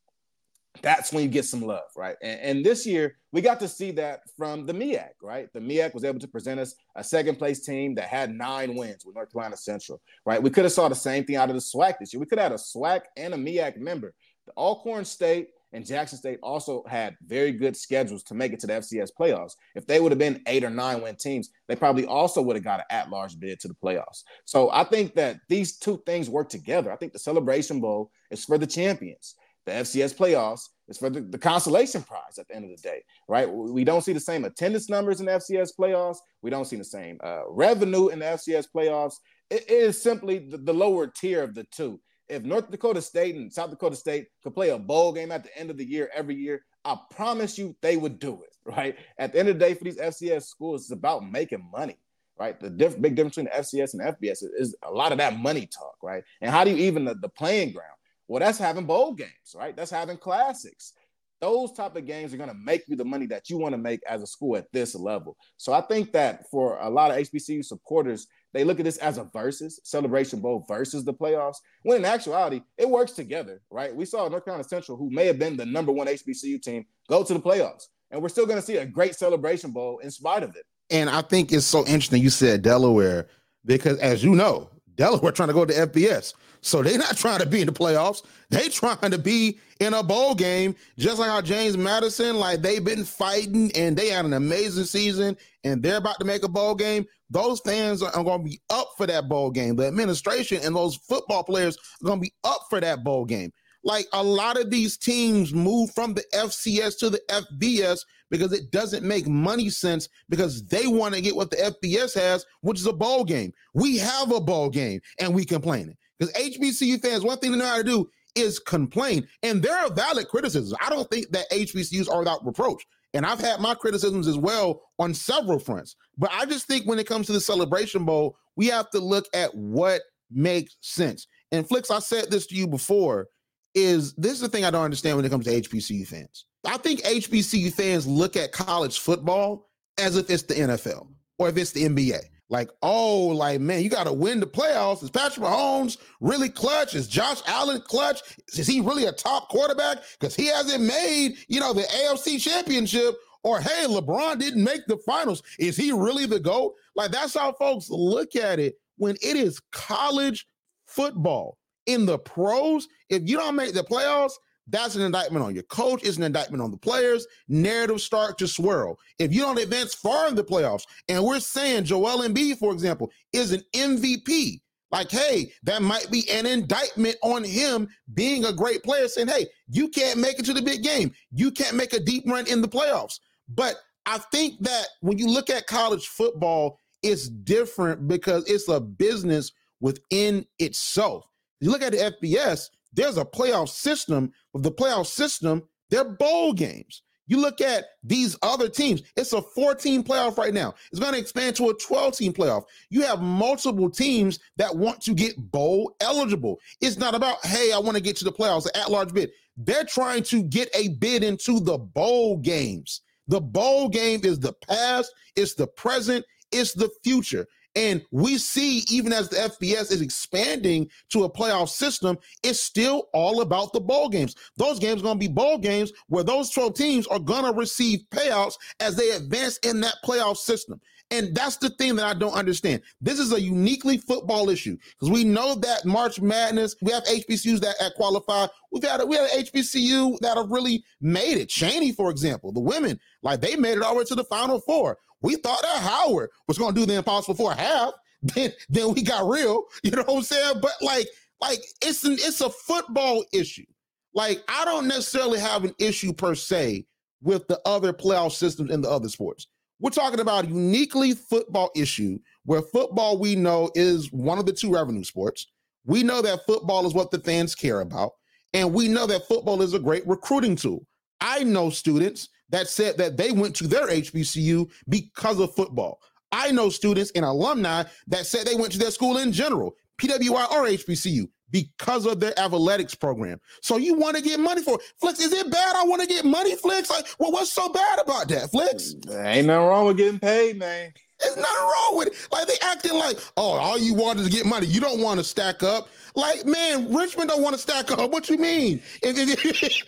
that's when you get some love, right? And, and, this year, we got to see that from the MEAC, right? The MEAC was able to present us a second place team that had nine wins with North Carolina Central, right? We could have saw the same thing out of the SWAC this year. We could have had a SWAC and a MEAC member. The Alcorn State and Jackson State also had very good schedules to make it to the FCS playoffs. If they would have been eight or nine win teams, they probably also would have got an at large bid to the playoffs. So I think that these two things work together. I think the Celebration Bowl is for the champions. The FCS playoffs is for the, the, consolation prize at the end of the day, right? We don't see the same attendance numbers in the FCS playoffs. We don't see the same uh, revenue in the FCS playoffs. it is simply the, the lower tier of the two. If North Dakota State and South Dakota State could play a bowl game at the end of the year every year, I promise you they would do it, right? At the end of the day, for these FCS schools, it's about making money right? The diff- big difference between the FCS and FBS is, is, a lot of that money talk, right? And how do you even the, the playing ground? Well, that's having bowl games, right? That's having classics. Those type of games are going to make you the money that you want to make as a school at this level. So I think that for a lot of HBCU supporters, they look at this as a versus celebration bowl versus the playoffs. When in actuality, it works together, right? We saw North Carolina Central, who may have been the number one HBCU team, go to the playoffs, and we're still going to see a great celebration bowl in spite of it. And I think it's so interesting you said Delaware because, as you know, Delaware trying to go to FBS. So they're not trying to be in the playoffs. They trying to be in a bowl game, just like how James Madison, like they've been fighting and they had an amazing season and they're about to make a bowl game. Those fans are, are going to be up for that bowl game. The administration and those football players are going to be up for that bowl game. Like a lot of these teams move from the FCS to the FBS because it doesn't make money sense because they want to get what the FBS has, which is a ball game. We have a ball game and we complaining. Because HBCU fans, one thing they know how to do is complain. And there are valid criticisms. I don't think that HBCUs are without reproach. And I've had my criticisms as well on several fronts. But I just think when it comes to the Celebration Bowl, we have to look at what makes sense. And Flicks, I said this to you before, is this is the thing I don't understand when it comes to HBCU fans. I think HBCU fans look at college football as if it's the NFL or if it's the NBA. Like, oh, like, man, you got to win the playoffs. Is Patrick Mahomes really clutch? Is Josh Allen clutch? Is he really a top quarterback? Because he hasn't made, you know, the AFC championship. Or, hey, LeBron didn't make the finals. Is he really the GOAT? Like, that's how folks look at it when it is college football. In the pros, if you don't make the playoffs, that's an indictment on your coach. It's an indictment on the players. Narratives start to swirl. If you don't advance far in the playoffs, and we're saying Joel Embiid, for example, is an MVP, like, hey, that might be an indictment on him being a great player, saying, hey, you can't make it to the big game. You can't make a deep run in the playoffs. But I think that when you look at college football, it's different because it's a business within itself. You look at the FBS, there's a playoff system. With the playoff system, they're bowl games. You look at these other teams, it's a 14 playoff right now. It's going to expand to a 12 team playoff. You have multiple teams that want to get bowl eligible. It's not about, hey, I want to get to the playoffs, at large bid. They're trying to get a bid into the bowl games. The bowl game is the past, it's the present, it's the future. And we see, even as the FBS is expanding to a playoff system, it's still all about the bowl games. Those games are going to be bowl games where those 12 teams are going to receive payouts as they advance in that playoff system. And that's the thing that I don't understand. This is a uniquely football issue because we know that March Madness, we have HBCUs that, that qualify. We've had a, we had an HBCU that have really made it. Cheyney, for example, the women, like they made it all the way to the Final Four. We thought that Howard was going to do the impossible for a half. Then, then we got real. You know what I'm saying? But like, like it's an it's a football issue. Like I don't necessarily have an issue per se with the other playoff systems in the other sports. We're talking about a uniquely football issue where football we know is one of the two revenue sports. We know that football is what the fans care about, and we know that football is a great recruiting tool. I know students that said that they went to their HBCU because of football. I know students and alumni that said they went to their school in general, PWI or HBCU, because of their athletics program. So you want to get money for it. Flicks, is it bad? I want to get money, Flicks. Like, well, what's so bad about that, Flicks? Ain't nothing wrong with getting paid, man. There's nothing wrong with it. Like they acting like, oh, all you want is to get money. You don't want to stack up. Like, man, Richmond don't want to stack up. What you mean? If, if,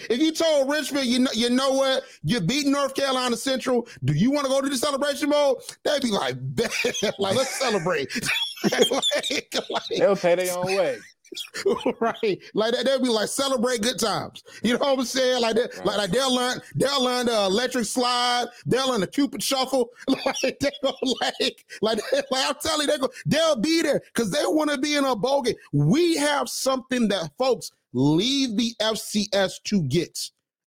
if you told Richmond, you know, you know what, you beat North Carolina Central, do you want to go to the celebration mode? They'd be like, like let's celebrate. like, like, They'll pay their own way. right. Like that, they'll be like celebrate good times. You know what I'm saying? Like that, right. like, like they'll learn, they'll learn the electric slide, they'll learn the cupid shuffle. Like they go like, like, like I'm telling you, they go, they'll be there because they want to be in a bowl game. We have something that folks leave the FCS to get.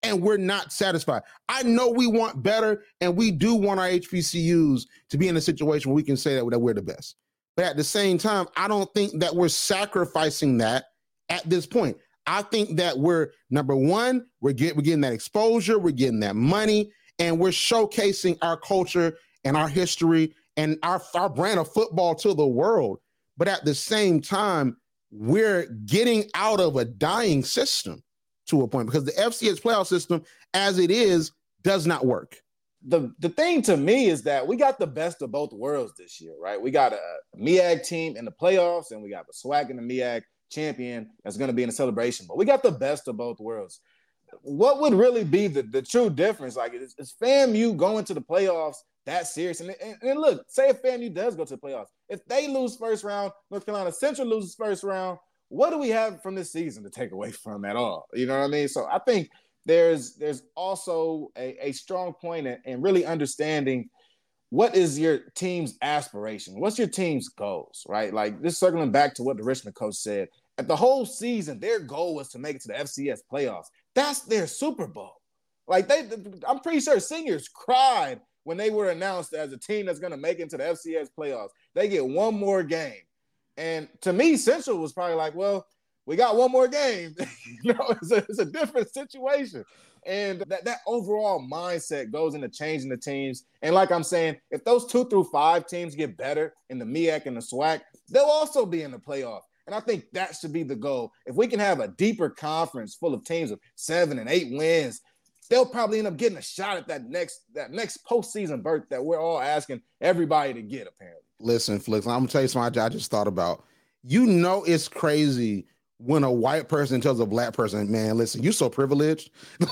And we're not satisfied. I know we want better, and we do want our HBCUs to be in a situation where we can say that, that we're the best. But at the same time, I don't think that we're sacrificing that at this point. I think that we're number one, we're, get, we're getting that exposure, we're getting that money, and we're showcasing our culture and our history and our, our brand of football to the world. But at the same time, we're getting out of a dying system to a point because the FCS playoff system, as it is, does not work the the thing to me is that we got the best of both worlds this year, right? We got a MEAC team in the playoffs, and we got the SWAC and the MEAC champion that's going to be in the celebration. But we got the best of both worlds. What would really be the, the true difference? Like, is, is FAMU going to the playoffs that serious? And, and, and look, say if FAMU does go to the playoffs, if they lose first round, North Carolina Central loses first round, what do we have from this season to take away from at all? You know what I mean? So I think – there's there's also a, a strong point in, in really understanding what is your team's aspiration? What's your team's goals, right? Like this circling back to what the Richmond coach said. At the whole season, their goal was to make it to the FCS playoffs. That's their Super Bowl. Like they, I'm pretty sure seniors cried when they were announced as a team that's going to make it to the FCS playoffs. They get one more game, and to me, Central was probably like, well, we got one more game. you know, it's a, it's a different situation. And that, that overall mindset goes into changing the teams. And like I'm saying, if those two through five teams get better in the MEAC and the SWAC, they'll also be in the playoff. And I think that should be the goal. If we can have a deeper conference full of teams of seven and eight wins, they'll probably end up getting a shot at that next that next postseason berth that we're all asking everybody to get. Apparently, listen, Flicks, I'm gonna tell you something I just thought about. You know, it's crazy when a white person tells a black person, man, listen, you're so privileged. like,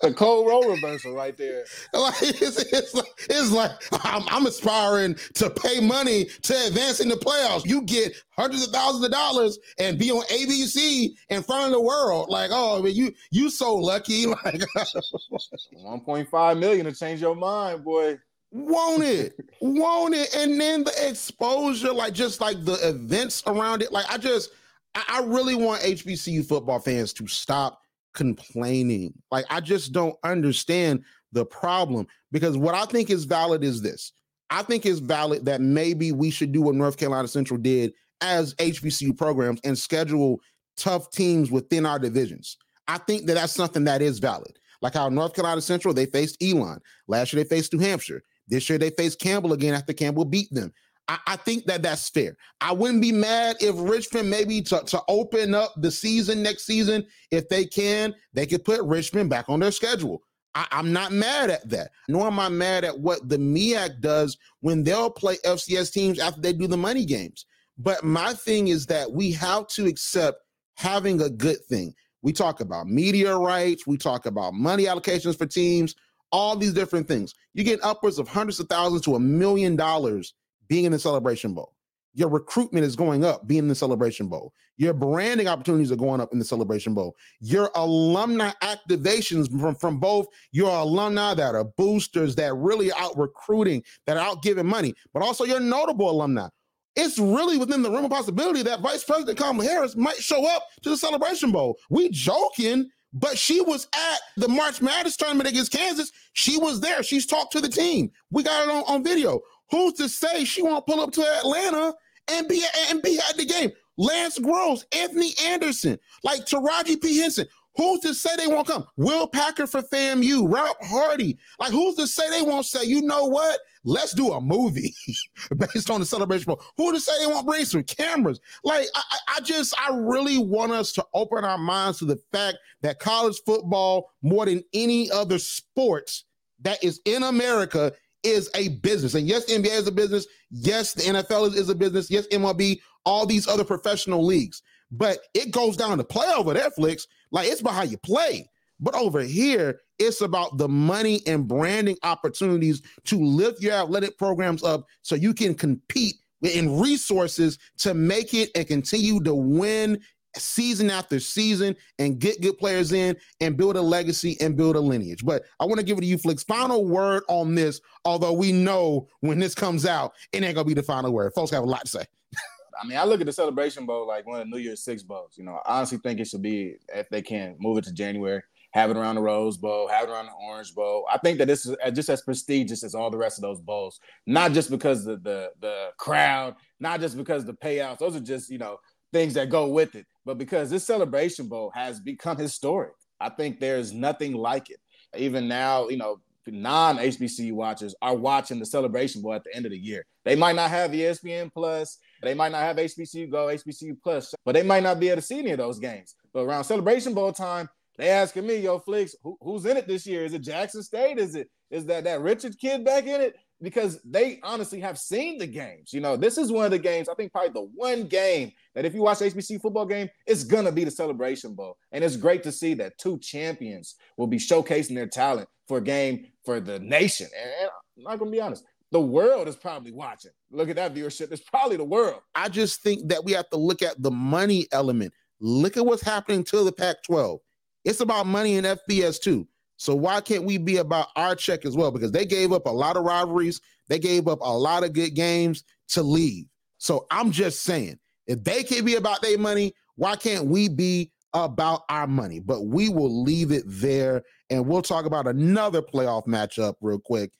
the cold role reversal right there. Like it's, it's like, it's like I'm, I'm, aspiring to pay money to advance in the playoffs. You get hundreds of thousands of dollars and be on ABC in front of the world. Like, oh, man, you you so lucky. Like 1.5 million to change your mind, boy. Want it, want it, and then the exposure, like just like the events around it. Like I just, I really want HBCU football fans to stop complaining. Like I just don't understand the problem because what I think is valid is this. I think it's valid that maybe we should do what North Carolina Central did as HBCU programs and schedule tough teams within our divisions. I think that that's something that is valid. Like how North Carolina Central, they faced Elon. Last year, they faced New Hampshire. This year they face Campbell again after Campbell beat them. I, I, think that that's fair. I wouldn't be mad if Richmond maybe to, to open up the season next season, if they can, they could put Richmond back on their schedule. I, am not mad at that. Nor am I mad at what the MEAC does when they'll play FCS teams after they do the money games. But my thing is that we have to accept having a good thing. We talk about media rights, we talk about money allocations for teams, all these different things. You get upwards of hundreds of thousands to a million dollars being in the Celebration Bowl. Your recruitment is going up being in the Celebration Bowl. Your branding opportunities are going up in the Celebration Bowl. Your alumni activations from, from both your alumni that are boosters, that really out recruiting, that are out giving money, but also your notable alumni. It's really within the realm of possibility that Vice President Kamala Harris might show up to the Celebration Bowl. We joking but she was at the March Madness tournament against Kansas. She was there. She's talked to the team. We got it on, on video. Who's to say she won't pull up to Atlanta and be and be at the game? Lance Gross, Anthony Anderson, like Taraji P. Henson. Who's to say they won't come? Will Packer for FAMU, Rob Hardy. Like, who's to say they won't say, you know what? Let's do a movie based on the celebration bowl. Who to say they won't bring some cameras? Like, I, I just, I really want us to open our minds to the fact that college football, more than any other sports that is in America, is a business. And yes, NBA is a business. Yes, the NFL is, is a business. Yes, MLB, all these other professional leagues. But it goes down to play over there, Flicks. Like it's about how you play. But over here, it's about the money and branding opportunities to lift your athletic programs up so you can compete in resources to make it and continue to win season after season and get good players in and build a legacy and build a lineage. But I want to give it to you, Flicks. Final word on this, although we know when this comes out, it ain't gonna be the final word. Folks have a lot to say. I mean, I look at the Celebration Bowl like one of the New Year's Six bowls. You know, I honestly think it should be if they can move it to January, have it around the Rose Bowl, have it around the Orange Bowl. I think that this is uh, just as prestigious as all the rest of those bowls. Not just because the the the crowd, not just because the payouts. Those are just you know things that go with it but because this celebration bowl has become historic. I think there's nothing like it. Even now, you know, non HBCU watchers are watching the celebration bowl at the end of the year. They might not have ESPN Plus, they might not have HBCU Go, HBCU Plus, but they might not be able to see any of those games. But around celebration bowl time, they asking me, yo, Flicks, who, who's in it this year? Is it Jackson State? Is it is that that Richard kid back in it? because they honestly have seen the games. You know, this is one of the games, I think probably the one game that if you watch HBC football game, it's gonna be the celebration bowl. And it's great to see that two champions will be showcasing their talent for a game for the nation. And I'm not gonna be honest, the world is probably watching. Look at that viewership. It's probably the world. I just think that we have to look at the money element. Look at what's happening to the Pac 12. It's about money in FBS too. So why can't we be about our check as well? Because they gave up a lot of rivalries, they gave up a lot of good games to leave. So I'm just saying, if they can be about their money, why can't we be about our money? But we will leave it there, and we'll talk about another playoff matchup real quick.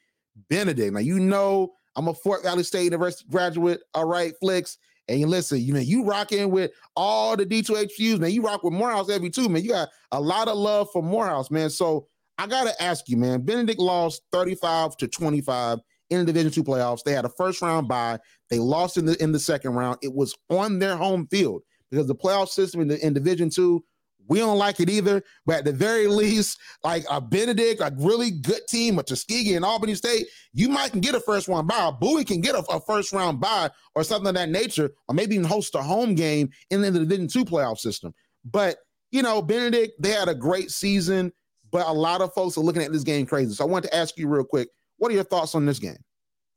Benedict. Now you know I'm a Fort Valley State University graduate. All right, Flicks. And listen, you know, you rocking with all the D2HUs, man. You rock with Morehouse every two, man. You got a lot of love for Morehouse, man. So I gotta ask you, man. Benedict lost 35 to 25 in the Division Two playoffs. They had a first round bye. They lost in the in the second round. It was on their home field because the playoff system in, the, in Division Two, we don't like it either. But at the very least, like a Benedict, a really good team, a Tuskegee and Albany State, you might can get a first round bye. A Bowie can get a, a, first round bye or something of that nature, or maybe even host a home game in the Division Two playoff system. But you know, Benedict, they had a great season but a lot of folks are looking at this game crazy. So I want to ask you real quick, what are your thoughts on this game?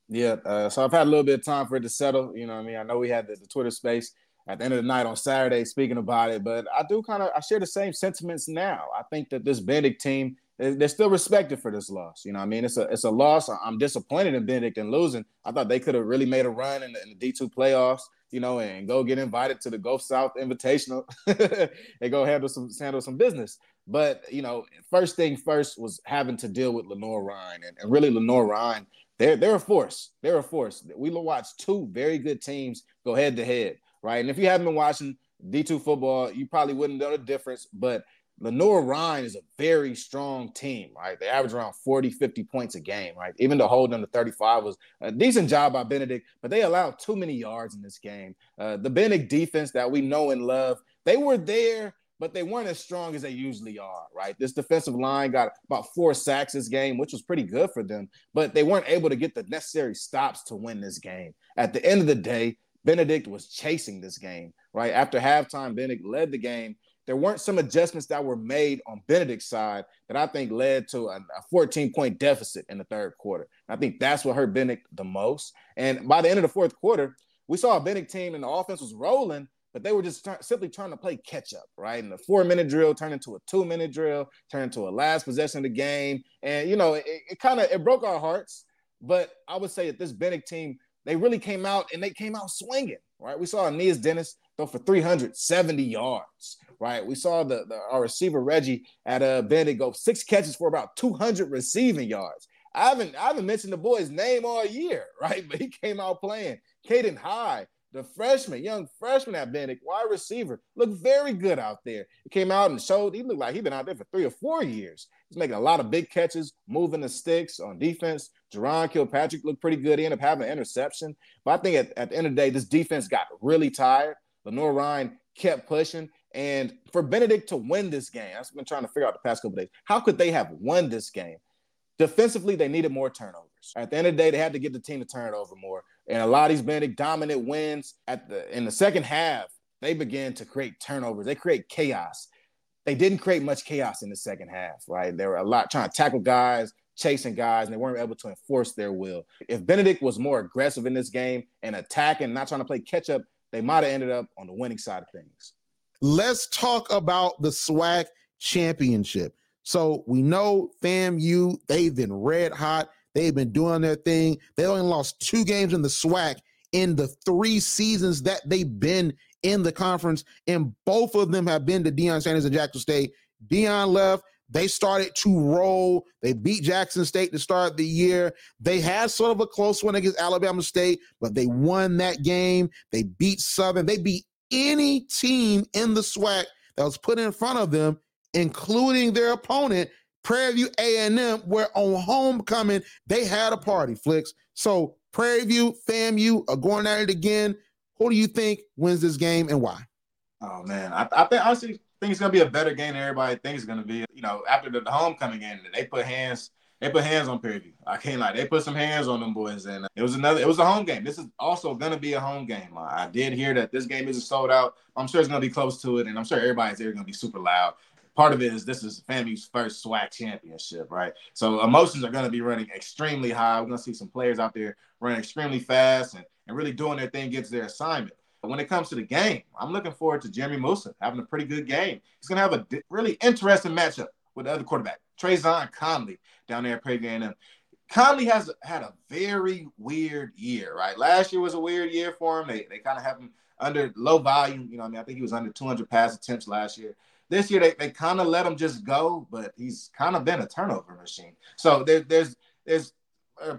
Yeah, uh, so I've had a little bit of time for it to settle. You know, I mean, I know we had the, the, Twitter space at the end of the night on Saturday speaking about it, but I do kind of I share the same sentiments now. I think that this Benedict team they're still respected for this loss. You know, I mean, it's a it's a loss. I'm disappointed in Benedict and losing. I thought they could have really made a run in the, in the D2 playoffs you know, and go get invited to the Gulf South Invitational and go handle some handle some business. But you know, first thing first was having to deal with Lenoir-Rhyne, and, and really Lenoir-Rhyne, they're they're a force. They're a force. We watched two very good teams go head to head, right? And if you haven't been watching D2 football, you probably wouldn't know the difference. But Lenoir-Rhyne is a very strong team, right? They average around 40, 50 points a game, right? Even to hold them to 35 was a decent job by Benedict, but they allowed too many yards in this game. Uh, the Benedict defense that we know and love, they were there, but they weren't as strong as they usually are, right? This defensive line got about four sacks this game, which was pretty good for them, but they weren't able to get the necessary stops to win this game. At the end of the day, Benedict was chasing this game, right? After halftime, Benedict led the game there weren't some adjustments that were made on Benedict's side that I think led to a, a 14 point deficit in the third quarter. I think that's what hurt Benedict the most. And by the end of the fourth quarter, we saw a Benedict team and the offense was rolling, but they were just t- simply trying to play catch up, right? And the four minute drill turned into a two minute drill, turned into a last possession of the game. And, you know, it, it kind of, it broke our hearts. But I would say that this Benedict team, they really came out and they came out swinging, right? We saw Aeneas Dennis throw for 370 yards right? We saw the, the our receiver Reggie at a uh, Bennett go six catches for about 200 receiving yards. I haven't I haven't mentioned the boy's name all year, right? But he came out playing. Caden High, the freshman, young freshman at Benedict, wide receiver, looked very good out there. He came out and showed he looked like he'd been out there for three or four years. He's making a lot of big catches, moving the sticks on defense. Jerron Kilpatrick looked pretty good. He ended up having an interception. But I think at, at the end of the day, this defense got really tired. Lenoir-Rhyne kept pushing. And for Benedict to win this game, I've been trying to figure out the past couple days. How could they have won this game? Defensively, they needed more turnovers. At the end of the day, they had to get the team to turn it over more. And a lot of these Benedict dominant wins at the in the second half, they began to create turnovers. They create chaos. They didn't create much chaos in the second half, right? There were a lot trying to tackle guys, chasing guys, and they weren't able to enforce their will. If Benedict was more aggressive in this game and attacking, not trying to play catch up, they might have ended up on the winning side of things. Let's talk about the SWAC championship. So we know FAMU, they've been red hot. They've been doing their thing. They only lost two games in the SWAC in the three seasons that they've been in the conference, and both of them have been to Deion Sanders and Jackson State. Deion left. They started to roll. They beat Jackson State to start the year. They had sort of a close one against Alabama State, but they won that game. They beat Southern. They beat any team in the SWAC that was put in front of them including their opponent, Prairie View A&M, where on homecoming they had a party, Flicks. So Prairie View, FAMU are going at it again. Who do you think wins this game and why? Oh man, I, I think honestly think it's gonna be a better game than everybody thinks it's gonna be. You know, after the, homecoming game, they put hands they put hands on Prairie View. I can't lie. They put some hands on them boys, and it was another. It was a home game. This is also gonna be a home game. I did hear that this game isn't sold out. I'm sure it's gonna be close to it, and I'm sure everybody's there gonna be super loud part of it is this is FAMU's first SWAC championship, right? So emotions are going to be running extremely high. We're going to see some players out there running extremely fast and, and really doing their thing, gets their assignment. But when it comes to the game, I'm looking forward to Jeremy Moussa having a pretty good game. He's going to have a really interesting matchup with the other quarterback, Trazon Connley, down there at Prairie A&M. Connley has had a very weird year, right? Last year was a weird year for him. They, they kind of have him under low volume. You know, I mean, I think he was under 200 pass attempts last year. This year they, they kind of let him just go, but he's kind of been a turnover machine. So there, there's there's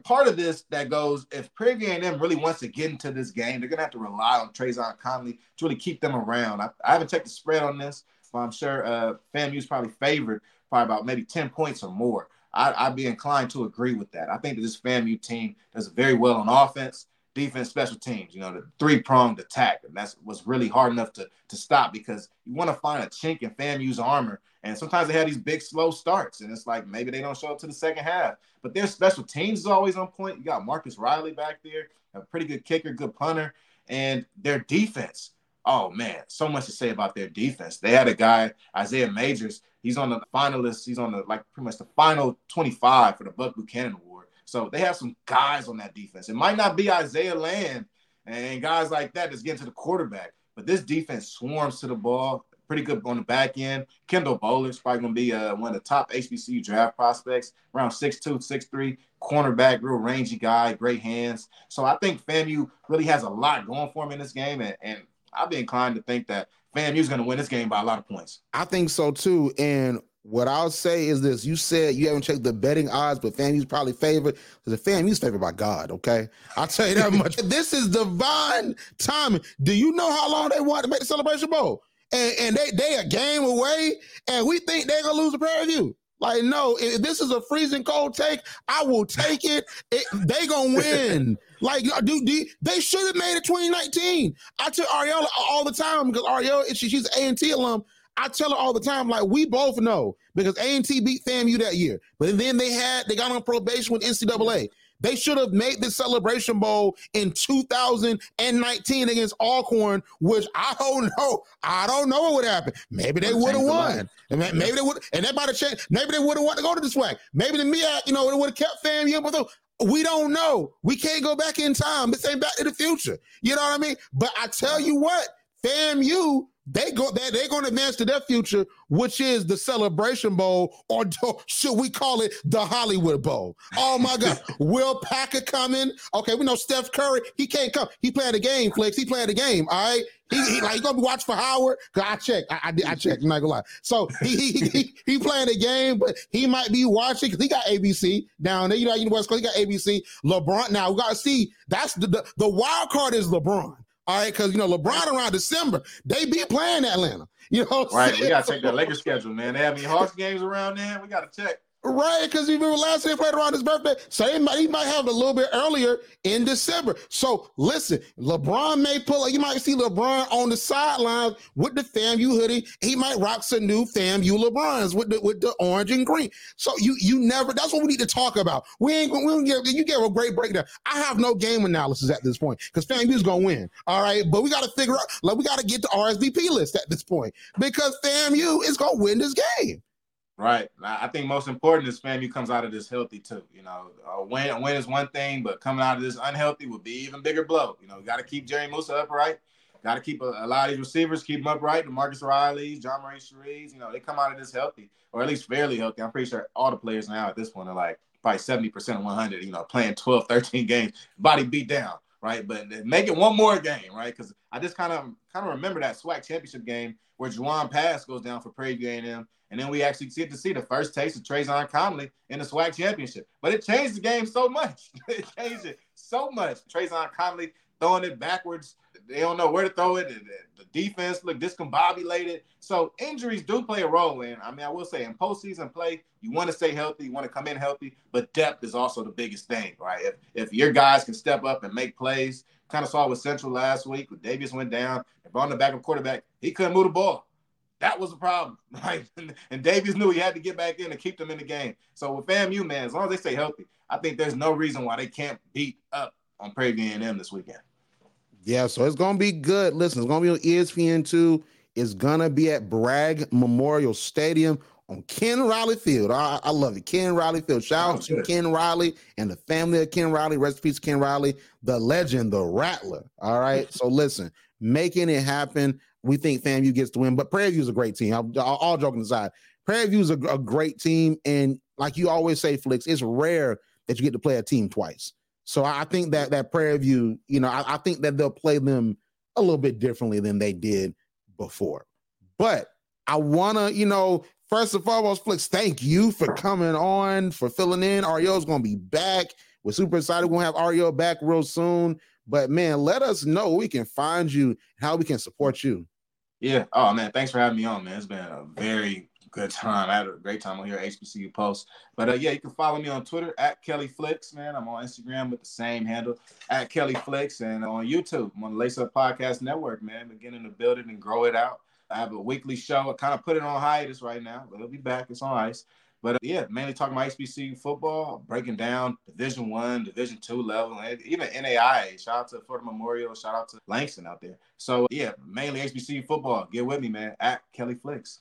part of this that goes if Prairie A&M really wants to get into this game, they're gonna have to rely on Trazon Connley to really keep them around. I, I haven't checked the spread on this, but I'm sure uh, FAMU's probably favored probably about maybe 10 points or more. I, would be inclined to agree with that. I think that this FAMU team does very well on offense defense, special teams, you know, the three pronged attack. And that's was really hard enough to, to stop because you want to find a chink in FAMU's armor. And sometimes they have these big, slow starts. And it's like maybe they don't show up to the second half. But their special teams is always on point. You got Marcus Riley back there, a pretty good kicker, good punter. And their defense, oh man, so much to say about their defense. They had a guy, Isaiah Majors, he's on the finalists, he's on the like pretty much the final 25 for the Buck Buchanan Award so they have some guys on that defense. It might not be Isaiah Land and guys like that that's getting to the quarterback, but this defense swarms to the ball. Pretty good on the back end. Kendall Bohler's probably going to be uh, one of the top HBCU draft prospects, around 6'2, 6'3, cornerback, real rangy guy, great hands. So I think FAMU really has a lot going for him in this game, and, and I'd be inclined to think that FAMU's going to win this game by a lot of points. I think so too. And what I'll say is this: you said you haven't checked the betting odds, but FAMU's probably favored because the FAMU's favored by God. Okay, I'll tell you that much. this is divine timing. Do you know how long they want to make the Celebration Bowl? And, and they they a game away, and we think they're gonna lose the Prairie View. Like, no, if this is a freezing cold take, I will take it. it they gonna win. like, uh, dude, do they should have made it 2019. I tell Ariella all the time because Ariella, she, she's an A&T alum. I tell her all the time, like we both know because A and T beat FAMU that year, but then they had they got on probation with NCAA. They should have made the Celebration Bowl in 2019 against Alcorn, which I don't know. I don't know what would happen. Maybe they would have won. And maybe they would, and that might have changed. Maybe they would have wanted to go to the SWAC. Maybe the MEAC, you know, it would have kept FAMU. But we don't know. We can't go back in time. This ain't back to the future. You know what I mean? But I tell you what, FAMU they go they, they're going to advance to their future, which is the Celebration Bowl, or should we call it the Hollywood Bowl? Oh my God, Will Packer coming? Okay, we know Steph Curry. He can't come. He playing the game, Flicks. He playing the game. All right. He, he like he gonna be watching for Howard. I checked. I, I, I checked. I'm not gonna lie. So he he, he he playing the game, but he might be watching because he got ABC down there. You know, West Coast. He got ABC. LeBron. Now we gotta see. That's the the, the wild card is LeBron. All right, because you know LeBron around December they be playing Atlanta. You know, right? We gotta check the Lakers schedule, man. They have any Hawks games around there? We gotta check. Right, because you remember last year played around his birthday, so he might, he might have a little bit earlier in December. So listen, LeBron may pull. You might see LeBron on the sidelines with the FAMU hoodie. He might rock some new FAMU LeBrons with the with the orange and green. So you you never. That's what we need to talk about. We ain't. We don't give, you gave a great breakdown. I have no game analysis at this point because FAMU's gonna win. All right, but we got to figure out. Like we got to get the RSVP list at this point because FAMU is gonna win this game. Right. I think most important is family comes out of this healthy too. You know, a win, a win is one thing, but coming out of this unhealthy would be even bigger blow. You know, you got to keep Jerry Moussa upright. Got to keep a, a, lot of these receivers, keep them upright. The Marcus Riley's, John Marie Sherees, you know, they come out of this healthy, or at least fairly healthy. I'm pretty sure all the players now at this point are like probably 70% of 100, you know, playing 12, 13 games, body beat down, right? But make it one more game, right? Because I just kind of kind of remember that SWAC championship game where Jawon Pass goes down for Prairie A&M and then we actually get to see the first taste of Trayvon Conley in the SWAC championship. But it changed the game so much. it changed it so much. Trayvon Conley throwing it backwards. They don't know where to throw it. The defense looked discombobulated. So injuries do play a role in. I mean, I will say in postseason play, you want to stay healthy, you want to come in healthy, but depth is also the biggest thing, right? If if your guys can step up and make plays, kind of saw with Central last week. When Davius went down, and on the back of quarterback, he couldn't move the ball. That was a problem, right? And Davius knew he had to get back in and keep them in the game. So with FAMU, man, as long as they stay healthy, I think there's no reason why they can't beat up on Prairie View A&M this weekend. Yeah, so it's gonna be good. Listen, it's gonna be on ESPN two. It's gonna be at Bragg Memorial Stadium on Ken Riley Field. I, I love it. Ken Riley Field. Shout out to oh, Ken Riley and the family of Ken Riley. Rest in peace, Ken Riley, the legend, the rattler. All right. so listen, making it happen we think FAMU gets to win. But Prairie View is a great team. All, all joking aside, Prairie View is a, a, great team, and like you always say, Flicks, it's rare that you get to play a team twice. So I think that that Prairie View, you know, I, I think that they'll play them a little bit differently than they did before. But I want to, you know, first and foremost, Flicks, thank you for coming on, for filling in. Ario's going to be back. We're super excited. We're to have Ario back real soon. But man, let us know we can find you, how we can support you. Yeah. Oh man, thanks for having me on, man. It's been a very good time. I had a great time on here HBCU Pulse. But uh, yeah, you can follow me on Twitter at Kelly Flicks, man. I'm on Instagram with the same handle at Kelly Flicks and on YouTube. I'm on the Lace Up Podcast Network, man. Beginning to build it and grow it out. I have a weekly show. I kind of put it on hiatus right now, but it'll be back. It's on ice. But uh, yeah, mainly talking about HBCU football, breaking down Division One, Division Two level, and even NAIA. Shout out to Florida Memorial. Shout out to Langston out there. So yeah, mainly HBCU football. Get with me, man. At Kelly Flicks.